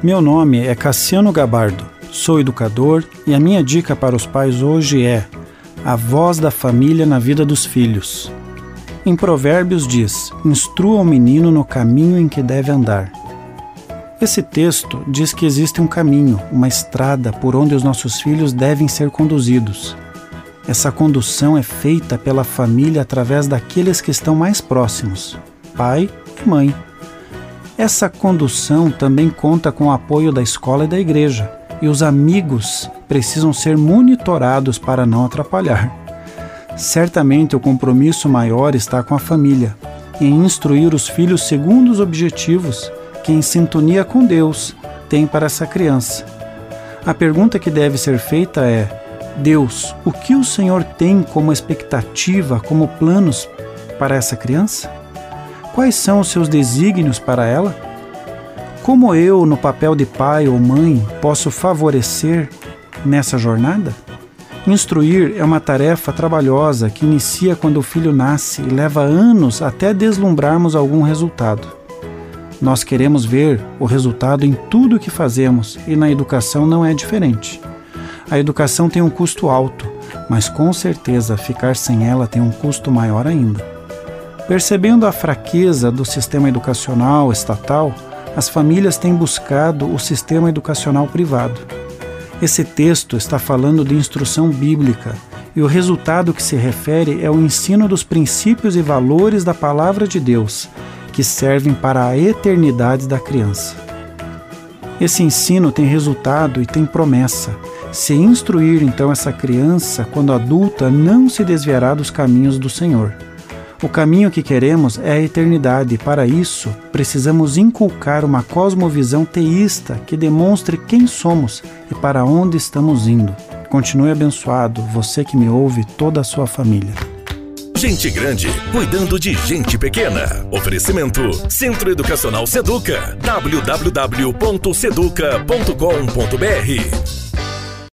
Meu nome é Cassiano Gabardo, sou educador e a minha dica para os pais hoje é a voz da família na vida dos filhos. Em Provérbios diz: Instrua o menino no caminho em que deve andar. Esse texto diz que existe um caminho, uma estrada por onde os nossos filhos devem ser conduzidos. Essa condução é feita pela família através daqueles que estão mais próximos, pai e mãe. Essa condução também conta com o apoio da escola e da igreja, e os amigos precisam ser monitorados para não atrapalhar. Certamente o compromisso maior está com a família, em instruir os filhos segundo os objetivos que, em sintonia com Deus, tem para essa criança. A pergunta que deve ser feita é: Deus, o que o Senhor tem como expectativa, como planos para essa criança? Quais são os seus desígnios para ela? Como eu, no papel de pai ou mãe, posso favorecer nessa jornada? Instruir é uma tarefa trabalhosa que inicia quando o filho nasce e leva anos até deslumbrarmos algum resultado. Nós queremos ver o resultado em tudo o que fazemos e na educação não é diferente. A educação tem um custo alto, mas com certeza ficar sem ela tem um custo maior ainda. Percebendo a fraqueza do sistema educacional estatal, as famílias têm buscado o sistema educacional privado. Esse texto está falando de instrução bíblica e o resultado que se refere é o ensino dos princípios e valores da palavra de Deus, que servem para a eternidade da criança. Esse ensino tem resultado e tem promessa. Se instruir então essa criança, quando adulta, não se desviará dos caminhos do Senhor. O caminho que queremos é a eternidade e, para isso, precisamos inculcar uma cosmovisão teísta que demonstre quem somos e para onde estamos indo. Continue abençoado, você que me ouve, toda a sua família. Gente grande cuidando de gente pequena. Oferecimento Centro Educacional Seduca. www.seduca.com.br